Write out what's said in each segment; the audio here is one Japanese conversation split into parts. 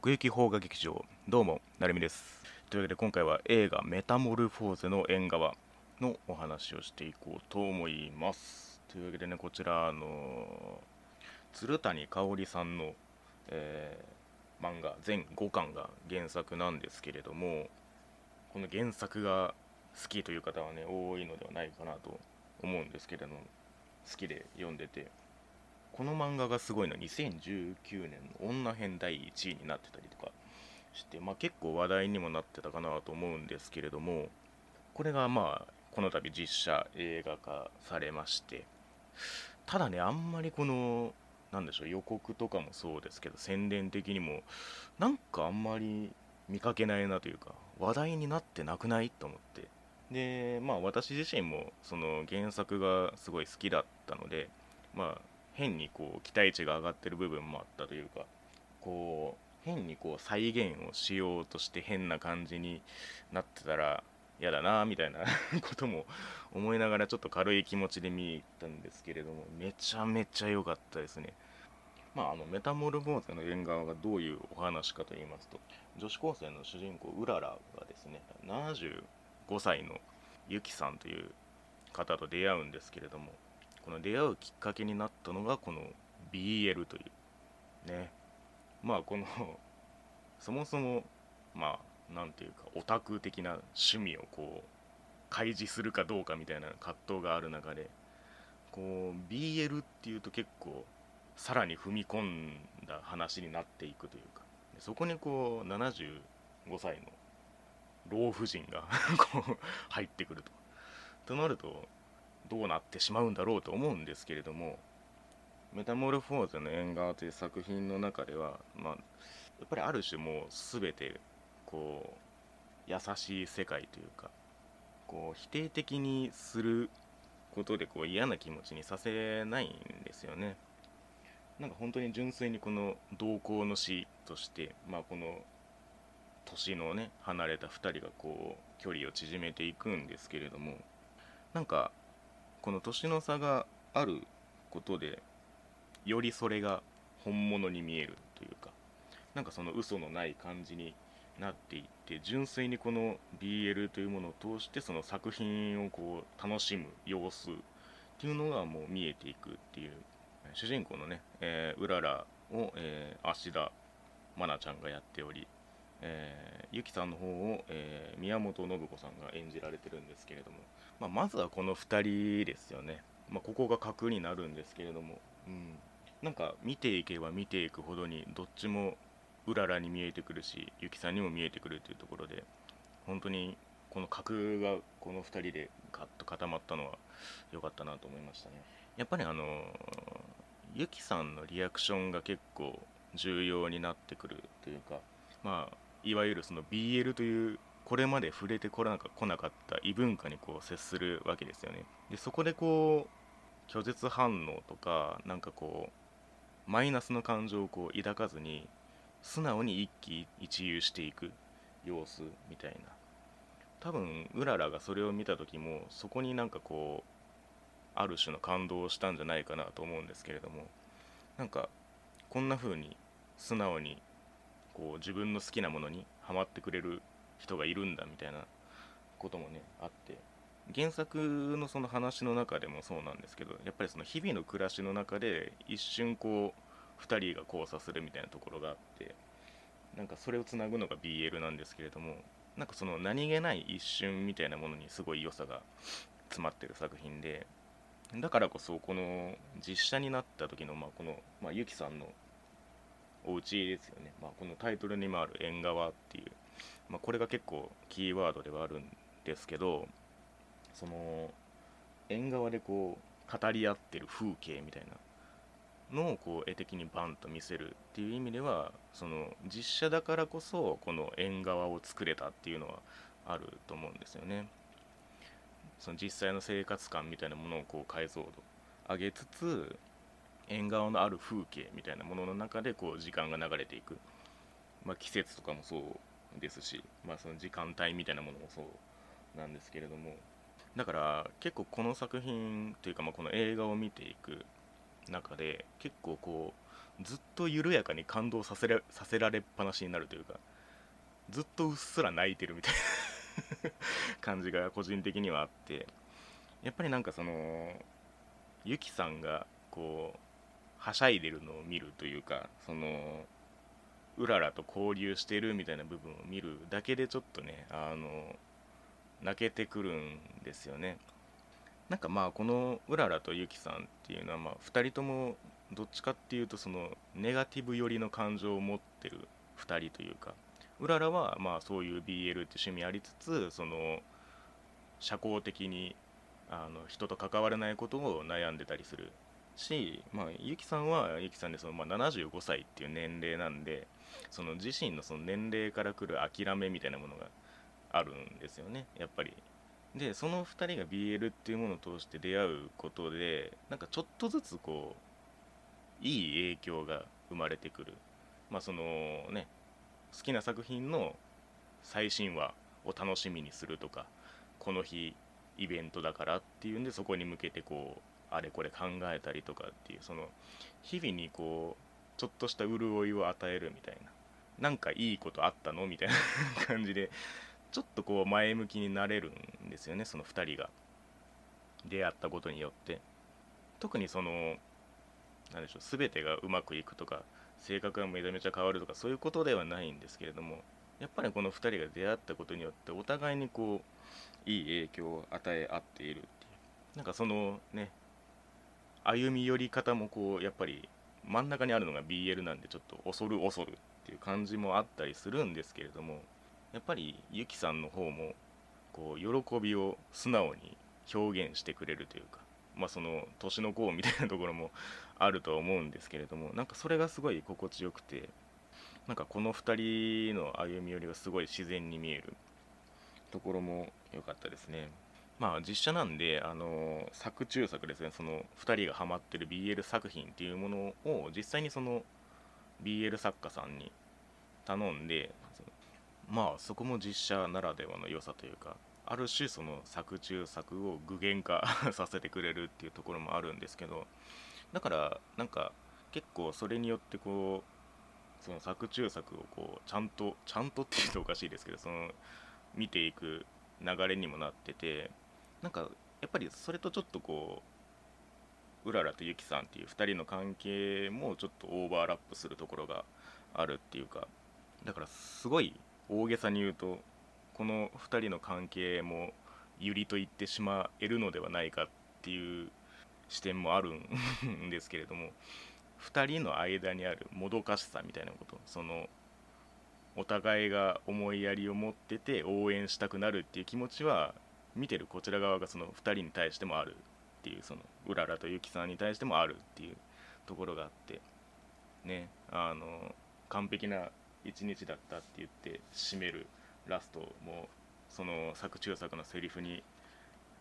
奥行き邦画劇場どうもなるみです。というわけで今回は映画メタモルフォーゼの縁側のお話をしていこうと思います。というわけでねこちらあの鶴谷香織さんの、えー漫画全5巻が原作なんですけれどもこの原作が好きという方はね多いのではないかなと思うんですけれども好きで読んでてこの漫画がすごいの。2019年の女編第1位になってたりとかして、まあ、結構話題にもなってたかなと思うんですけれどもこれがまあこの度実写映画化されましてただねあんまりこのなんでしょう予告とかもそうですけど宣伝的にもなんかあんまり見かけないなというか話題になってなくないと思って。でまあ私自身もその原作がすごい好きだったのでまあ変にこう期待値が上がってる部分もあったというかこう変にこう再現をしようとして変な感じになってたら嫌だなみたいな ことも思いながらちょっと軽い気持ちで見たんですけれどもめちゃめちゃ良かったですね。まあ、あのメタモルフォーゼの縁側がどういうお話かと言いますと女子高生の主人公うららがですね75歳のゆきさんという方と出会うんですけれどもこの出会うきっかけになったのがこの BL というねまあこのそもそもまあなんていうかオタク的な趣味をこう開示するかどうかみたいな葛藤がある中でこう BL っていうと結構さらに踏み込んだ話になっていくというかそこにこう75歳の老婦人が こう入ってくると。となるとどうなってしまうんだろうと思うんですけれども「メタモルフォーゼの縁側」という作品の中では、まあ、やっぱりある種もう全てこう優しい世界というかこう否定的にすることでこう嫌な気持ちにさせないんですよね。なんか本当に純粋にこの同行の死として、まあ、この年のね離れた2人がこう距離を縮めていくんですけれどもなんかこの年の差があることでよりそれが本物に見えるというかなんかその嘘のない感じになっていって純粋にこの BL というものを通してその作品をこう楽しむ様子っていうのがもう見えていくっていう主人公のね、えーうららを、えー芦田愛菜ちゃんがやっており、えーゆきさんの方を、えー宮本信子さんが演じられてるんですけれども、まあ、まずはこの2人ですよね、まあ、ここが核になるんですけれども、うん、なんか見ていけば見ていくほどにどっちもうららに見えてくるしゆきさんにも見えてくるというところで本当にこの核がこの2人でガッと固まったのは良かったなと思いましたね。やっぱりあのゆきさんのリアクションが結構重要になってくるというかまあいわゆるその BL というこれまで触れてこなかった異文化にこう接するわけですよね。でそこでこう拒絶反応とかなんかこうマイナスの感情をこう抱かずに素直に一喜一憂していく様子みたいな。多分うららがそれを見た時もそこになんかこうある種の感動をしたんじゃないかなと思うんですけれどもなんかこんな風に素直にこう自分の好きなものにハマってくれる人がいるんだみたいなこともねあって。原作のその話の中でもそうなんですけどやっぱりその日々の暮らしの中で一瞬こう2人が交差するみたいなところがあってなんかそれをつなぐのが BL なんですけれどもなんかその何気ない一瞬みたいなものにすごい良さが詰まってる作品でだからこそこの実写になった時のまあこの、まあ、ゆきさんのお家ですよね、まあ、このタイトルにもある縁側っていう、まあ、これが結構キーワードではあるんですけどその縁側でこう語り合ってる風景みたいなのをこう絵的にバンと見せるっていう意味ではその実写だからこそこの縁側を作れたっていうのはあると思うんですよね。その実際の生活感みたいなものをこう解像度上げつつ縁側のある風景みたいなものの中でこう時間が流れていく、まあ、季節とかもそうですし、まあ、その時間帯みたいなものもそうなんですけれども。だから結構この作品というかまあこの映画を見ていく中で結構こうずっと緩やかに感動させらさせられっぱなしになるというかずっとうっすら泣いてるみたいな 感じが個人的にはあって。やっぱりなんかそのユキさんがこうはしゃいでるのを見るというかそのうららと交流してるみたいな部分を見るだけでちょっとねあの泣けてくるんですよね。なんかまあこのうららとゆきさんっていうのはまあ2人ともどっちかっていうとそのネガティブ寄りの感情を持ってる2人というかうららはまあそういう BL って趣味ありつつその社交的にあの人と関われないことを悩んでたりするし、まあ、ゆきさんはゆきさんでその、まあ、75歳っていう年齢なんでその自身のその年齢からくる諦めみたいなものがあるんですよねやっぱり。でその2人が BL っていうものを通して出会うことでなんかちょっとずつこういい影響が生まれてくる。まあそのね好きな作品の最新話を楽しみにするとかこの日イベントだからっていうんでそこに向けてこうあれこれ考えたりとかっていうその日々にこうちょっとした潤いを与えるみたいな。なんかいいことあったのみたいな感じでちょっとこう前向きになれるんですよねその2人が。出会ったことによって。特にその何でしょう全てがうまくいくとか性格がめちゃめちゃ変わるとかそういうことではないんですけれどもやっぱりこの2人が出会ったことによってお互いにこういい影響を与え合っているっていう。なんかそのね歩み寄り方もこうやっぱり真ん中にあるのが BL なんでちょっと恐る恐るっていう感じもあったりするんですけれどもやっぱりユキさんの方もこう喜びを素直に表現してくれるというかまあその年の功みたいなところもあると思うんですけれどもなんかそれがすごい心地よくてなんかこの2人の歩み寄りがすごい自然に見えるところも良かったですね。まあ実写なんで、あの作中作ですね、その2人がハマってる BL 作品っていうものを実際にその BL 作家さんに頼んで、まあそこも実写ならではの良さというか、ある種その作中作を具現化 させてくれるっていうところもあるんですけど、だからなんか結構それによってこう、その作中作をこうちゃんと、ちゃんとって言うとおかしいですけど、その見ていく流れにもなってて、なんかやっぱりそれとちょっとこううららとゆきさんっていう2人の関係もちょっとオーバーラップするところがあるっていうかだからすごい大げさに言うとこの2人の関係もゆりと言ってしまえるのではないかっていう視点もあるんですけれども2人の間にあるもどかしさみたいなことそのお互いが思いやりを持ってて応援したくなるっていう気持ちは見てるこちら側がその2人に対してもあるっていうそのうららとゆきさんに対してもあるっていうところがあってねあの完璧な一日だったって言って締めるラストもその作中作のセリフに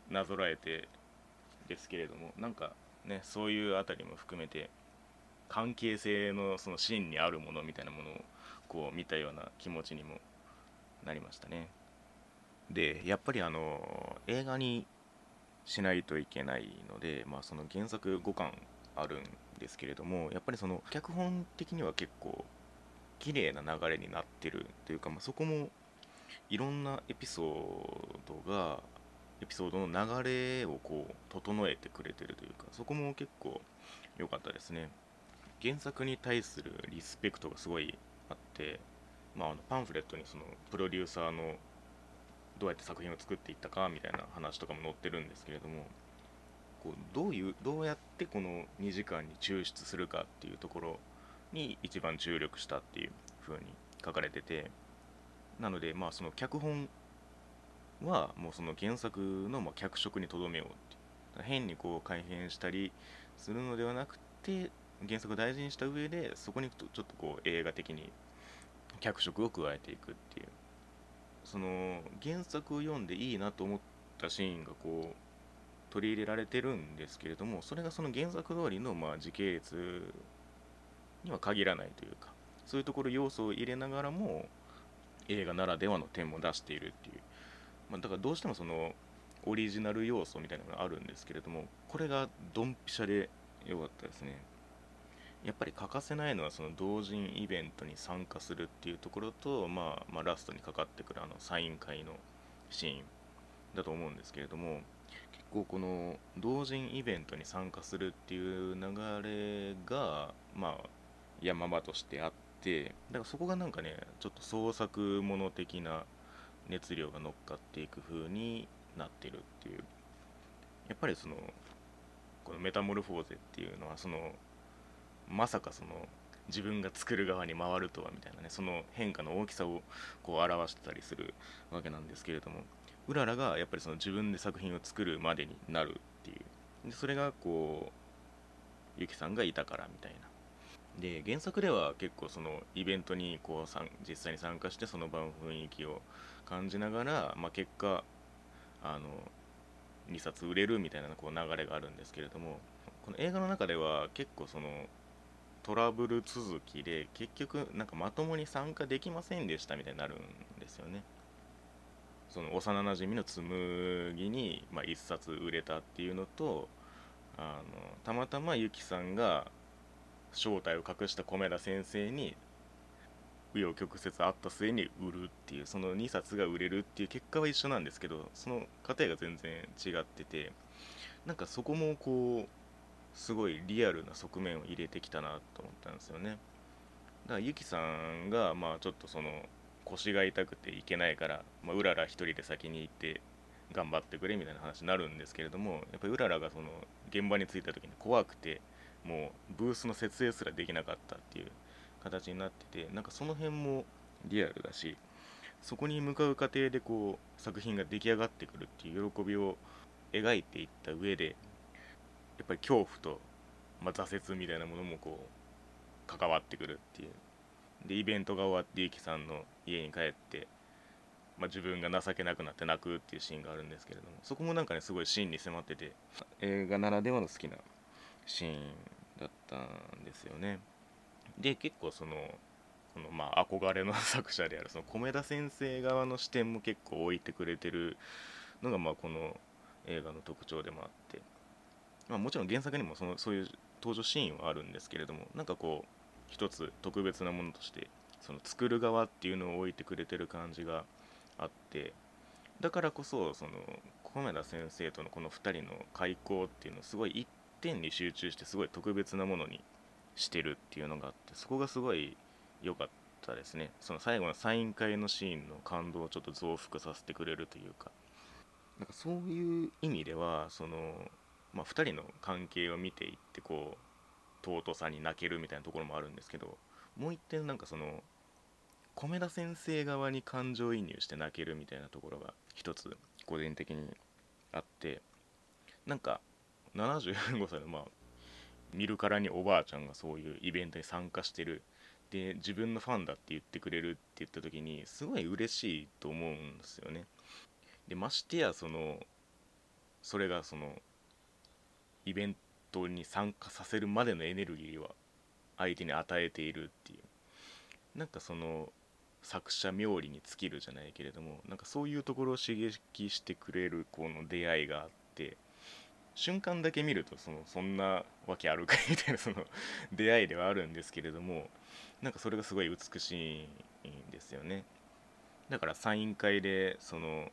なぞらえてですけれどもなんかねそういうあたりも含めて関係性のその芯にあるものみたいなものをこう見たような気持ちにもなりましたね。でやっぱりあの映画にしないといけないので、まあ、その原作5巻あるんですけれどもやっぱりその脚本的には結構綺麗な流れになってるというか、まあ、そこもいろんなエピソードがエピソードの流れをこう整えてくれてるというかそこも結構良かったですね。原作に対するリスペクトがすごいあって、まあ、あのパンフレットにそのプロデューサーのどうやって作品を作っていったかみたいな話とかも載ってるんですけれどもこうどういうどうやってこの2時間に抽出するかっていうところに一番注力したっていう風に書かれててなのでまあその脚本はもうその原作のま脚色にとどめようって変にこう改変したりするのではなくて原作を大事にした上でそこにちょっとこう映画的に脚色を加えていくっていう。その原作を読んでいいなと思ったシーンがこう取り入れられてるんですけれどもそれがその原作通りのまあ時系列には限らないというかそういうところ要素を入れながらも映画ならではの点も出しているっていう、まあ、だからどうしてもそのオリジナル要素みたいなのがあるんですけれどもこれがドンピシャで良かったですね。やっぱり欠かせないのはその同人イベントに参加するっていうところと、まあ、まあラストにかかってくるあのサイン会のシーンだと思うんですけれども結構この同人イベントに参加するっていう流れがまあ山場としてあってだからそこがなんかねちょっと創作もの的な熱量が乗っかっていく風になってるっていう。やっぱりそのこのメタモルフォーゼっていうのはそのまさかその自分が作る側に回るとはみたいなねその変化の大きさをこう表してたりするわけなんですけれどもうららがやっぱりその自分で作品を作るまでになるっていう。でそれがこうゆきさんがいたからみたいな。で原作では結構そのイベントにこうさん実際に参加してその場の雰囲気を感じながら、まあ、結果あの2冊売れるみたいなこう流れがあるんですけれどもこの映画の中では結構そのトラブル続きで結局なんかまともに参加できませんでしたみたいになるんですよね。その幼なじみの紬に、まあ、1冊売れたっていうのとあのたまたまゆきさんが正体を隠した米田先生に紆余曲折あった末に売るっていうその2冊が売れるっていう結果は一緒なんですけどその過程が全然違っててなんかそこもこうすごいリアルな側面を入れてきたなと思ったんですよね。だからゆきさんがまあちょっとその腰が痛くていけないから、まあ、うらら一人で先に行って頑張ってくれみたいな話になるんですけれどもやっぱりうららがその現場に着いた時に怖くてもうブースの設営すらできなかったっていう形になっててなんかその辺もリアルだしそこに向かう過程でこう作品が出来上がってくるっていう喜びを描いていった上でやっぱり恐怖と、まあ、挫折みたいなものもこう関わってくるっていう。でイベントが終わってゆきさんの家に帰って、まあ、自分が情けなくなって泣くっていうシーンがあるんですけれどもそこもなんかねすごいシーンに迫ってて。映画ならではの好きなシーンだったんですよね。で結構そのこのまあ憧れの作者であるその米田先生側の視点も結構置いてくれてるのがまあこの映画の特徴でもあって、まあ、もちろん原作にもそのそういう登場シーンはあるんですけれどもなんかこう一つ特別なものとしてその作る側っていうのを置いてくれてる感じがあってだからこそその米田先生とのこの2人の開口っていうのをすごい一点に集中してすごい特別なものにしてるっていうのがあってそこがすごい良かったですね。その最後のサイン会のシーンの感動をちょっと増幅させてくれるというか。なんかそういう意味ではその、まあ、2人の関係を見ていってこう尊さに泣けるみたいなところもあるんですけどもう一点なんかその米田先生側に感情移入して泣けるみたいなところが一つ個人的にあってなんか75歳のまあ見るからにおばあちゃんがそういうイベントに参加してる。で自分のファンだって言ってくれるって言った時にすごい嬉しいと思うんですよね。でましてやそのそれがそのイベントに参加させるまでのエネルギーは相手に与えているっていうなんかその作者冥利に尽きるじゃないけれどもなんかそういうところを刺激してくれるこの出会いがあって瞬間だけ見るとそのそんなわけあるかみたいなその出会いではあるんですけれどもなんかそれがすごい美しいんですよね。だからサイン会でその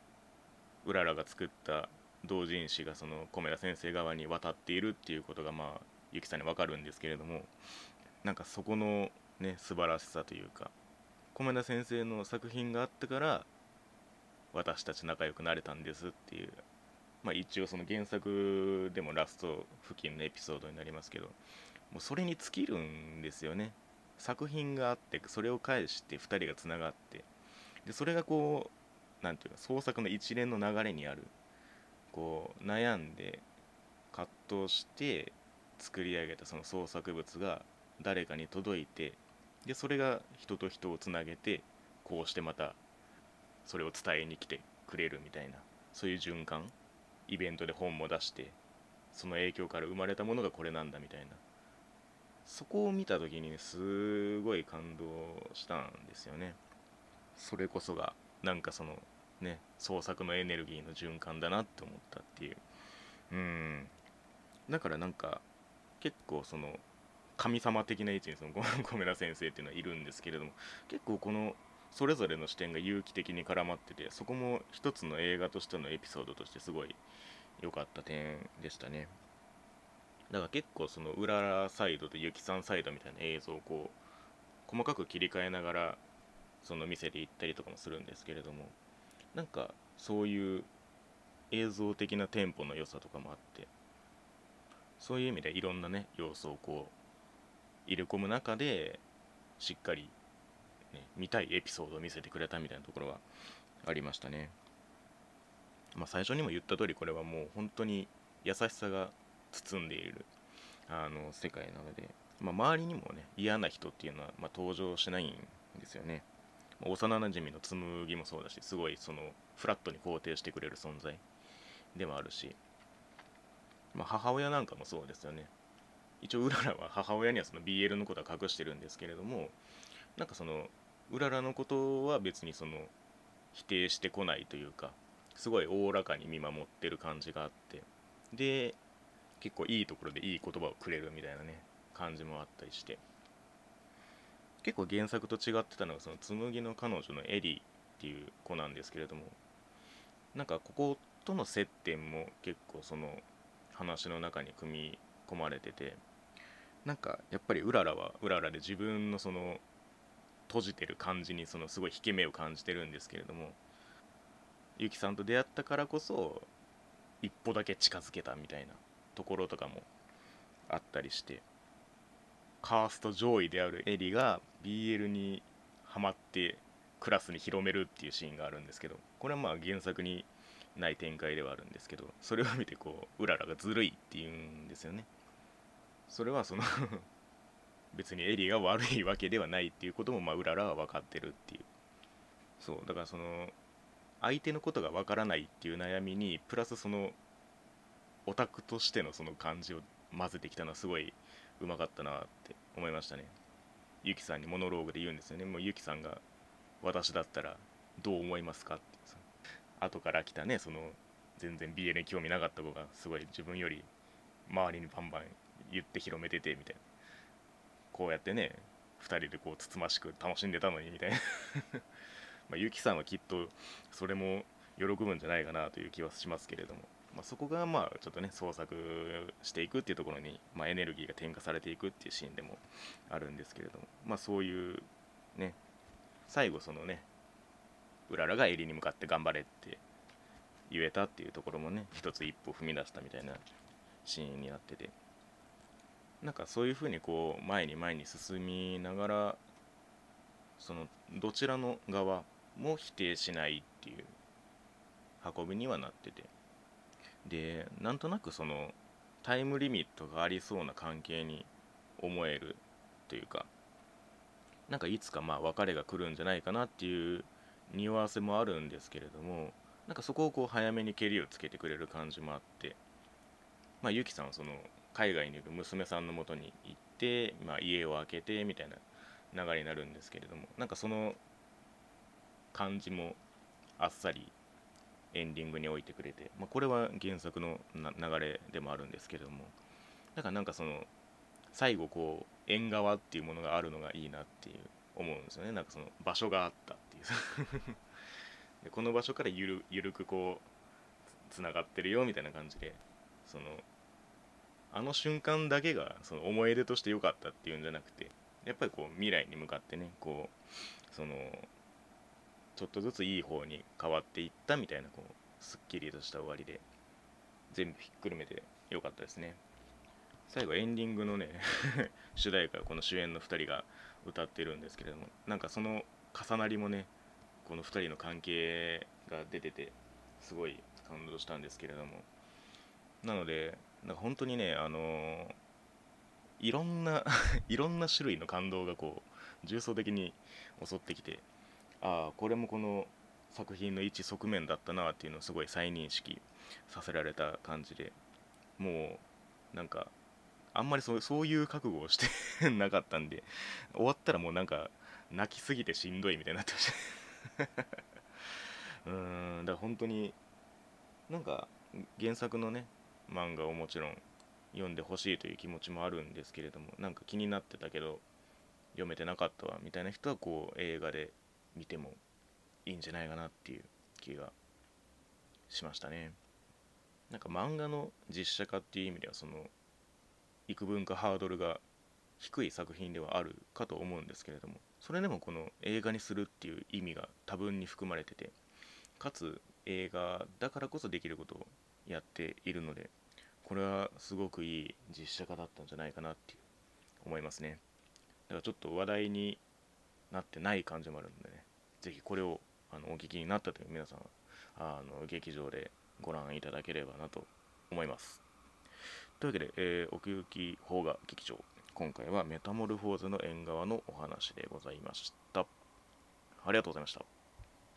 うららが作った同人誌がその米田先生側に渡っているっていうことがまあゆきさんに分かるんですけれどもなんかそこのね素晴らしさというか米田先生の作品があったから私たち仲良くなれたんですっていうまあ、一応その原作でもラスト付近のエピソードになりますけどもうそれに尽きるんですよね。作品があってそれを介して2人がつながってでそれがこう何ていうか創作の一連の流れにあるこう悩んで葛藤して作り上げたその創作物が誰かに届いてでそれが人と人をつなげてこうしてまたそれを伝えに来てくれるみたいなそういう循環イベントで本も出してその影響から生まれたものがこれなんだみたいなそこを見た時にねすごい感動したんですよね。それこそがなんかそのね創作のエネルギーの循環だなって思ったっていう。うん。だからなんか結構その神様的な位置にその小村 先生っていうのはいるんですけれども結構このそれぞれの視点が有機的に絡まっててそこも一つの映画としてのエピソードとしてすごい良かった点でしたね。だから結構その裏サイドとゆきさんサイドみたいな映像をこう細かく切り替えながらその店で行ったりとかもするんですけれどもなんかそういう映像的なテンポの良さとかもあってそういう意味でいろんなね要素をこう入れ込む中でしっかり、ね、見たいエピソードを見せてくれたみたいなところはありましたね。まあ、最初にも言った通りこれはもう本当に優しさが包んでいるあの世界なので、まあ、周りにもね嫌な人っていうのは、ま、登場しないんですよね。幼なじみの紬もそうだしすごいそのフラットに肯定してくれる存在でもあるし、まあ、母親なんかもそうですよね。一応うららは母親にはその BL のことは隠してるんですけれどもなんかそのうららのことは別にその否定してこないというかすごいおおらかに見守ってる感じがあってで結構いいところでいい言葉をくれるみたいなね感じもあったりして。結構原作と違ってたのがその紬の彼女のエリーっていう子なんですけれどもなんかこことの接点も結構その話の中に組み込まれててなんかやっぱりうららはうららで自分のその閉じてる感じにそのすごい引け目を感じてるんですけれどもゆきさんと出会ったからこそ一歩だけ近づけたみたいなところとかもあったりしてカースト上位であるエリが BL にハマってクラスに広めるっていうシーンがあるんですけどこれはまあ原作にない展開ではあるんですけどそれを見てこううららがずるいっていうんですよね。それはその 別にエリーが悪いわけではないっていうこともまあうららは分かってるっていう。そうだからその相手のことが分からないっていう悩みにプラスそのオタクとしてのその感じを混ぜてきたのはすごいうまかったなって思いましたね。ゆきさんにモノローグで言うんですよね。もうゆきさんが私だったらどう思いますかって後から来たねその全然 BL に興味なかった子がすごい自分より周りにバンバン言って広めててみたいな。こうやってね2人でこうつつましく楽しんでたのにみたいな。まあゆきさんはきっとそれも喜ぶんじゃないかなという気はしますけれども、まあ、そこがまあちょっとね創作していくっていうところに、まあ、エネルギーが転化されていくっていうシーンでもあるんですけれどもまあそういうね最後そのねうららが襟に向かって頑張れって言えたっていうところもね一つ一歩踏み出したみたいなシーンになっててなんかそういうふうにこう前に前に進みながらそのどちらの側も否定しないっていう運びにはなっててでなんとなくそのタイムリミットがありそうな関係に思えるというかなんかいつかまあ別れが来るんじゃないかなっていう匂わせもあるんですけれどもなんかそこをこう早めにけりをつけてくれる感じもあってまあゆきさんはその海外にいる娘さんのもとに行って、まあ、家を開けてみたいな流れになるんですけれどもなんかその感じもあっさりエンディングに置いてくれて、まあ、これは原作の流れでもあるんですけれどもだからなんかその最後こう縁側っていうものがあるのがいいなっていう思うんですよね。なんかその場所があったっていう。でこの場所からゆるゆるくこうつながってるよみたいな感じでそのあの瞬間だけがその思い出として良かったっていうんじゃなくてやっぱりこう未来に向かってねこうそのちょっとずついい方に変わっていったみたいなこうすっきりとした終わりで全部ひっくるめて良かったですね。最後エンディングのね 主題歌この主演の2人が歌ってるんですけれどもなんかその重なりもねこの2人の関係が出ててすごい感動したんですけれども。なのでなんか本当にねあのー、いろんな いろんな種類の感動がこう重層的に襲ってきてああこれもこの作品の一側面だったなっていうのをすごい再認識させられた感じでもうなんかあんまりそうそういう覚悟をして なかったんで終わったらもうなんか泣きすぎてしんどいみたいになってました。うんだから本当になんか原作のね漫画をもちろん読んでほしいという気持ちもあるんですけれどもなんか気になってたけど読めてなかったわみたいな人はこう映画で見てもいいんじゃないかなっていう気がしましたね。なんか漫画の実写化っていう意味ではその幾分かハードルが低い作品ではあるかと思うんですけれどもそれでもこの映画にするっていう意味が多分に含まれててかつ映画だからこそできることをやっているのでこれはすごくいい実写化だったんじゃないかなっていう思いますね。だからちょっと話題になってない感じもあるんでね。是非これをあのお聞きになったという皆さんはあの劇場でご覧いただければなと思います。というわけで、えー、奥行き邦画劇場。今回はメタモルフォーズの縁側のお話でございました。ありがとうございました。